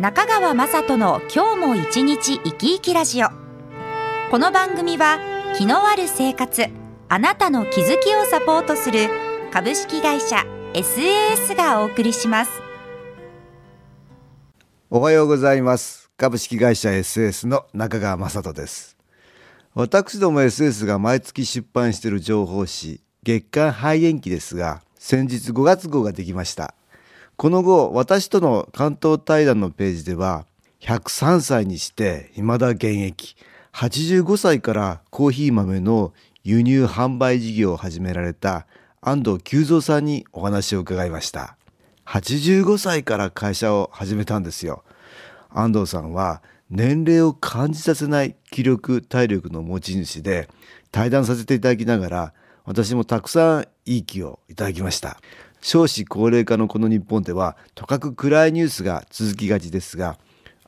中川雅人の今日も一日生き生きラジオ。この番組は気のある生活あなたの気づきをサポートする株式会社 SAS がお送りします。おはようございます。株式会社 SAS の中川雅人です。私ども SS が毎月出版している情報誌月刊肺炎期ですが先日5月号ができました。この後私との関東対談のページでは103歳にして未だ現役。85歳からコーヒー豆の輸入販売事業を始められた安藤久三さんにお話を伺いました。85歳から会社を始めたんですよ。安藤さんは年齢を感じさせない気力体力の持ち主で対談させていただきながら私もたくさんいい気をいただきました。少子高齢化のこの日本ではとかく暗いニュースが続きがちですが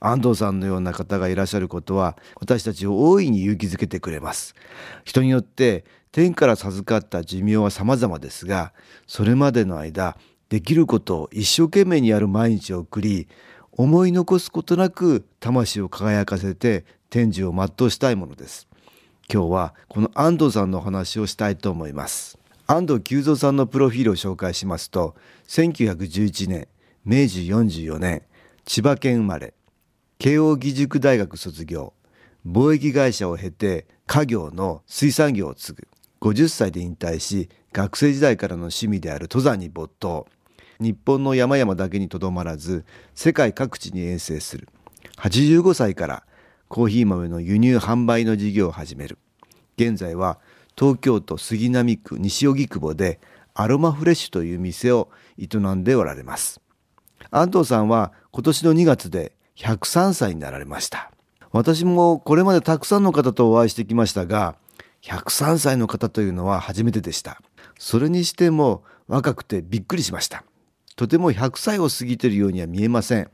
安藤さんのような方がいらっしゃることは私たちを大いに勇気づけてくれます。人によって天から授かった寿命は様々ですがそれまでの間できることを一生懸命にやる毎日を送り思い残すことなく魂を輝かせて天寿を全うしたいものです。今日はこの安藤さんのお話をしたいと思います。安藤久三さんのプロフィールを紹介しますと1911年明治44年千葉県生まれ慶應義塾大学卒業貿易会社を経て家業の水産業を継ぐ50歳で引退し学生時代からの趣味である登山に没頭。日本の山々だけにとどまらず世界各地に遠征する。85歳からコーヒー豆の輸入販売の事業を始める。現在は東京都杉並区西荻窪でアロマフレッシュという店を営んでおられます。安藤さんは今年の2月で103歳になられました。私もこれまでたくさんの方とお会いしてきましたが103歳の方というのは初めてでした。それにしても若くてびっくりしました。とても100歳を過ぎているようには見えません。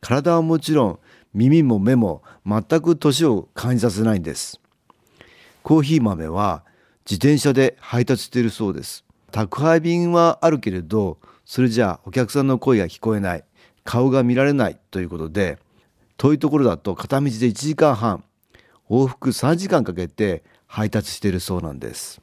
体はもちろん耳も目も全く年を感じさせないんです。コーヒー豆は自転車で配達しているそうです。宅配便はあるけれどそれじゃあお客さんの声が聞こえない。顔が見られないということで遠いところだと片道で1時間半往復3時間かけて配達しているそうなんです。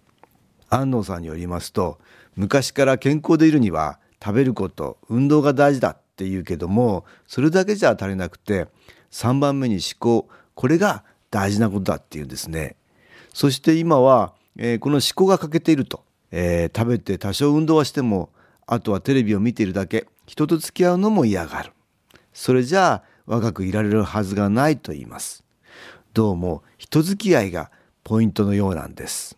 安藤さんによりますと昔から健康でいるには食べること運動が大事だって言うけどもそれだけじゃ足りなくて3番目に思考これが大事なことだっていうんですね。そして今はえー、この思考が欠けていると、えー、食べて多少運動はしてもあとはテレビを見ているだけ人と付き合うのも嫌がる。それじゃあ若くいられるはずがないと言います。どうも人付き合いがポイントのようなんです。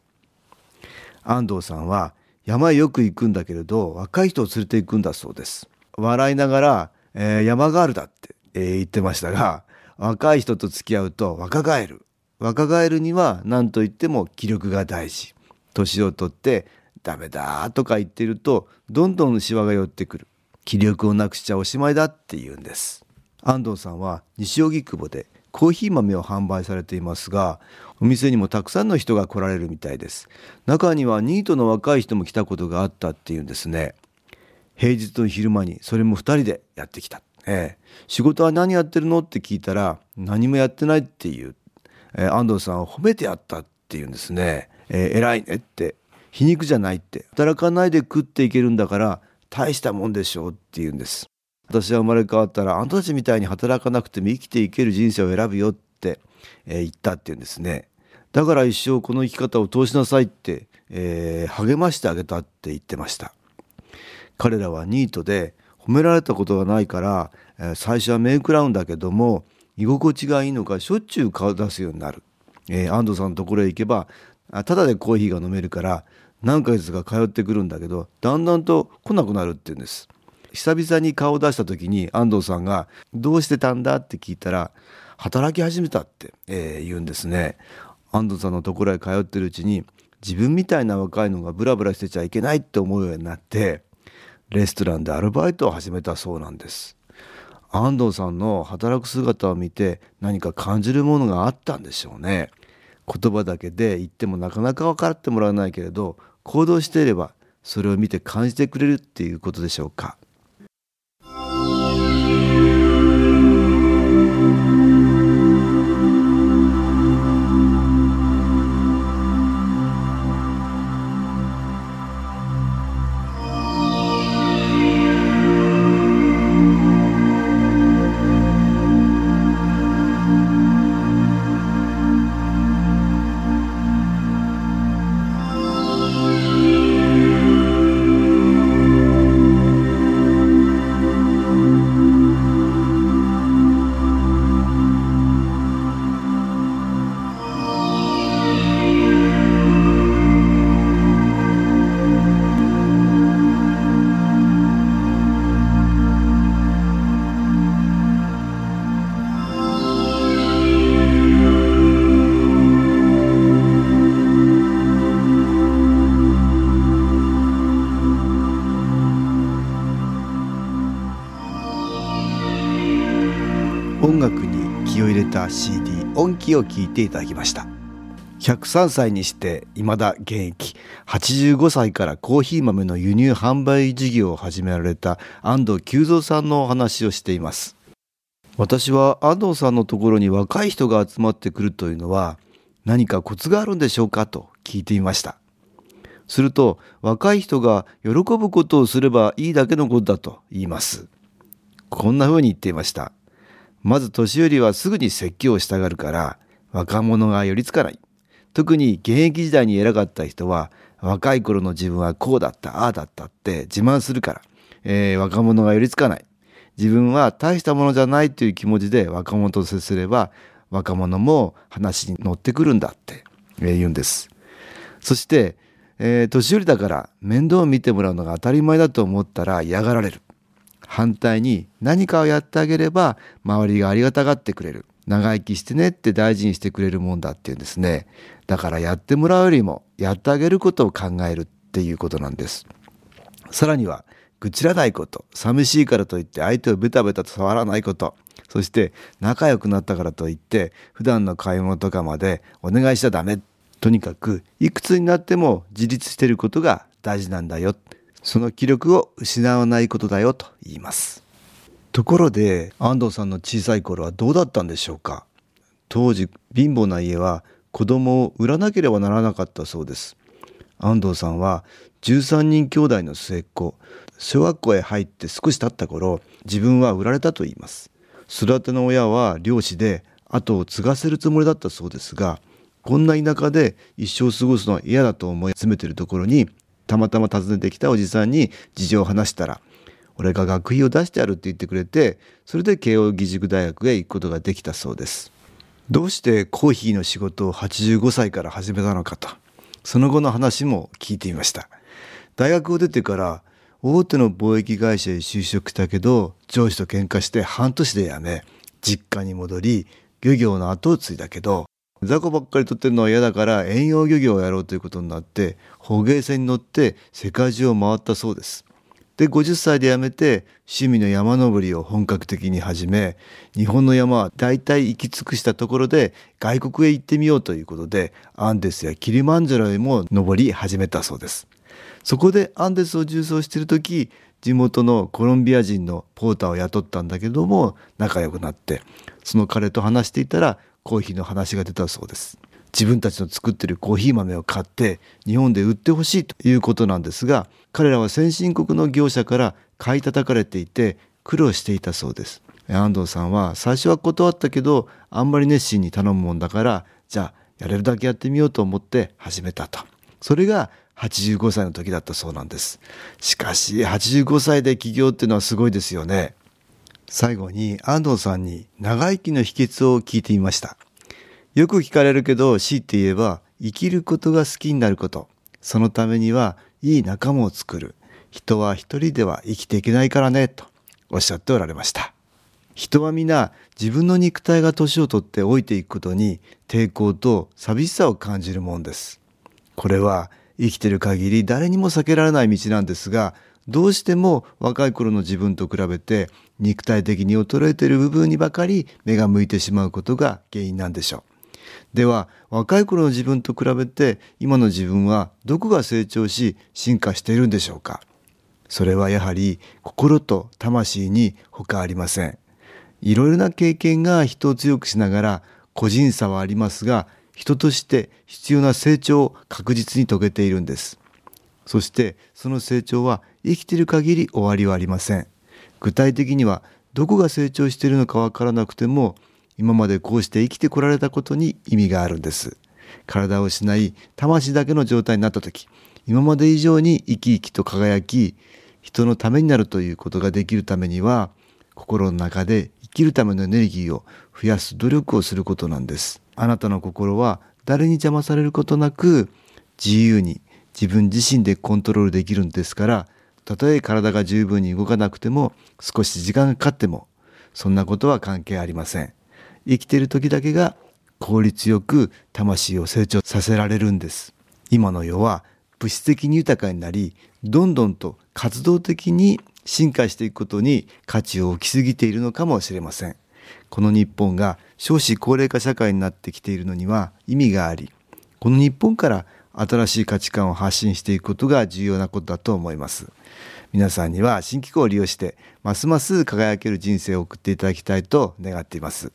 安藤さんは山へよく行くんだけれど若い人を連れて行くんだそうです。笑いながら、えー、山ガールだって、えー、言ってましたが若い人と付き合うと若返る。若返るには何と言っても気力が大事。年をとってダメだとか言ってるとどんどんシワが寄ってくる。気力をなくしちゃおしまいだって言うんです。安藤さんは西荻窪でコーヒー豆を販売されていますがお店にもたくさんの人が来られるみたいです。中にはニートの若い人も来たことがあったっていうんですね。平日の昼間にそれも2人でやってきた、ええ、仕事は何やってるの？って聞いたら何もやってないっていう。えー、安藤さんを褒めてやったっていうんですね、えー、偉いねって皮肉じゃないって働かないで食っていけるんだから大したもんでしょうって言うんです。私は生まれ変わったらあんたたちみたいに働かなくても生きていける人生を選ぶよって、えー、言ったっていうんですね。だから一生この生き方を通しなさいって、えー、励ましてあげたって言ってました。彼らはニートで褒められたことがないから、えー、最初はメイクラウンだけども居心地がいいのかしょっちゅう顔出すようになる、えー、安藤さんのところへ行けばただでコーヒーが飲めるから何ヶ月か通ってくるんだけどだんだんと来なくなるって言うんです久々に顔を出した時に安藤さんが「どうしてたんだ?」って聞いたら「働き始めた」って、えー、言うんですね。安藤さんのところへ通ってるうちに自分みたいな若いのがブラブラしてちゃいけないって思うようになってレストランでアルバイトを始めたそうなんです安藤さんの働く姿を見て何か感じるものがあったんでしょうね。言葉だけで言ってもなかなか分かってもらわないけれど行動していればそれを見て感じてくれるっていうことでしょうか。を聴いていただきました。103歳にして未だ現役。85歳からコーヒー豆の輸入販売事業を始められた安藤久三さんのお話をしています。私は安藤さんのところに若い人が集まってくるというのは何かコツがあるんでしょうかと聞いてみました。すると若い人が喜ぶことをすればいいだけのことだと言います。こんな風に言っていました。まず年寄りはすぐに説教をしたがるから若者が寄りつかない。特に現役時代に偉かった人は若い頃の自分はこうだったああだったって自慢するから、えー、若者が寄りつかない。自分は大したものじゃないという気持ちで若者と接すれば若者も話に乗ってくるんだって、言うんです。そして、えー、年寄りだから面倒を見てもらうのが当たり前だと思ったら嫌がられる。反対に何かをやってあげれば周りがありがたがってくれる。長生きしてねって大事にしてくれるもんだっていうんですね。だからやってもらうよりもやってあげることを考えるっていうことなんです。さらには愚痴らないこと。寂しいからといって相手をベタベタと触らないこと。そして仲良くなったからといって普段の買い物とかまでお願いしちゃダメ。とにかくいくつになっても自立していることが大事なんだよ。その気力を失わないことだよと言います。ところで安藤さんの小さい頃はどうだったんでしょうか？当時貧乏な家は子供を売らなければならなかったそうです。安藤さんは13人兄弟の末っ子小学校へ入って少し経った頃自分は売られたと言います。育ての親は漁師で後を継がせるつもりだったそうですがこんな田舎で一生過ごすのは嫌だと思い詰めてるところにたまたま訪ねてきたおじさんに事情を話したら俺が学費を出してやるって言ってくれてそれで慶應義塾大学へ行くことができたそうですどうしてコーヒーの仕事を85歳から始めたのかとその後の話も聞いてみました。大学を出てから大手の貿易会社へ就職したけど上司と喧嘩して半年で辞め実家に戻り漁業の後を継いだけど雑魚ばっかり取ってるのは嫌だから遠洋漁業をやろうということになって捕鯨船に乗って世界中を回ったそうです。で50歳で辞めて趣味の山登りを本格的に始め日本の山は大体行き尽くしたところで外国へ行ってみようということでアンデスやキリマンジャロへも登り始めたそうです。そこでアンデスを縦走している時地元のコロンビア人のポーターを雇ったんだけども仲良くなってその彼と話していたらコーヒーの話が出たそうです。自分たちの作ってるコーヒー豆を買って日本で売ってほしいということなんですが彼らは先進国の業者から買い叩かれていて苦労していたそうです。安藤さんは最初は断ったけどあんまり熱心に頼むもんだからじゃあやれるだけやってみようと思って始めたと。それが85歳の時だったそうなんです。しかし85歳で起業っていうのはすごいですよね。最後に安藤さんに長生きの秘訣を聞いてみました。よく聞かれるけど、強いて言えば、生きることが好きになること。そのためには、いい仲間を作る。人は一人では生きていけないからねとおっしゃっておられました人は皆自分の肉体が年を取って老いていくことに抵抗と寂しさを感じるもんですこれは生きてる限り誰にも避けられない道なんですがどうしても若い頃の自分と比べて肉体的に衰えている部分にばかり目が向いてしまうことが原因なんでしょう。では若い頃の自分と比べて今の自分はどこが成長し進化しているんでしょうか。それはやはり心と魂に他ありません。いろいろな経験が人を強くしながら個人差はありますが人として必要な成長を確実に遂げているんです。そしてその成長は生きている限り終わりはありません。具体的にはどこが成長しているのかわからなくても今までこうして生きてこられたことに意味があるんです。体を失い魂だけの状態になった時今まで以上に生き生きと輝き人のためになるということができるためには心の中で生きるためのエネルギーを増やす努力をすることなんです。あなたの心は誰に邪魔されることなく自由に自分自身でコントロールできるんですからたとえ体が十分に動かなくても少し時間がかかってもそんなことは関係ありません。生きている時だけが効率よく魂を成長させられるんです。今の世は物質的に豊かになりどんどんと活動的に進化していくことに価値を置きすぎているのかもしれません。この日本が少子高齢化社会になってきているのには意味がありこの日本から新しい価値観を発信していくことが重要なことだと思います。皆さんには新機構を利用してますます輝ける人生を送っていただきたいと願っています。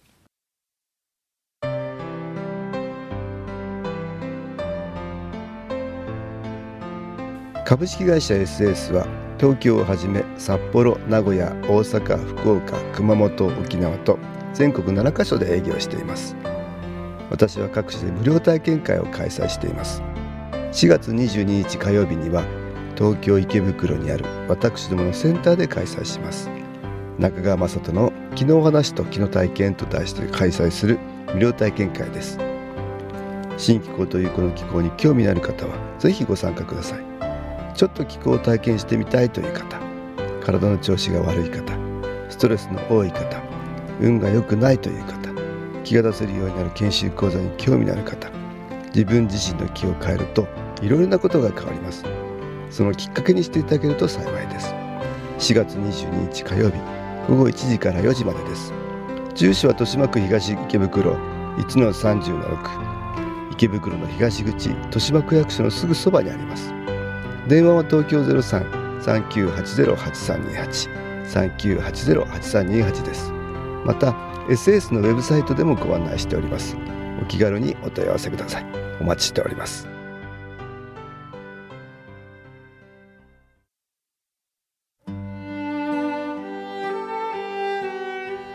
株式会社 SS は東京をはじめ札幌名古屋大阪福岡熊本沖縄と全国7カ所で営業しています。私は各地で無料体験会を開催しています。4月22日火曜日には東京池袋にある私どものセンターで開催します。中川雅人の「昨日話と昨日体験」と題して開催する無料体験会です。新機構というこの機構に興味のある方はぜひご参加ください。ちょっと気候を体験してみたいという方体の調子が悪い方ストレスの多い方運が良くないという方気が出せるようになる研修講座に興味のある方自分自身の気を変えるといろいろなことが変わります。そのきっかけにしていただけると幸いです。4月22日火曜日午後1時から4時までです。住所は豊島区東池袋1-30-6池袋の東口豊島区役所のすぐそばにあります。電話は東京03-3980-8328 3980-8328です。また SS のウェブサイトでもご案内しております。お気軽にお問い合わせください。お待ちしております。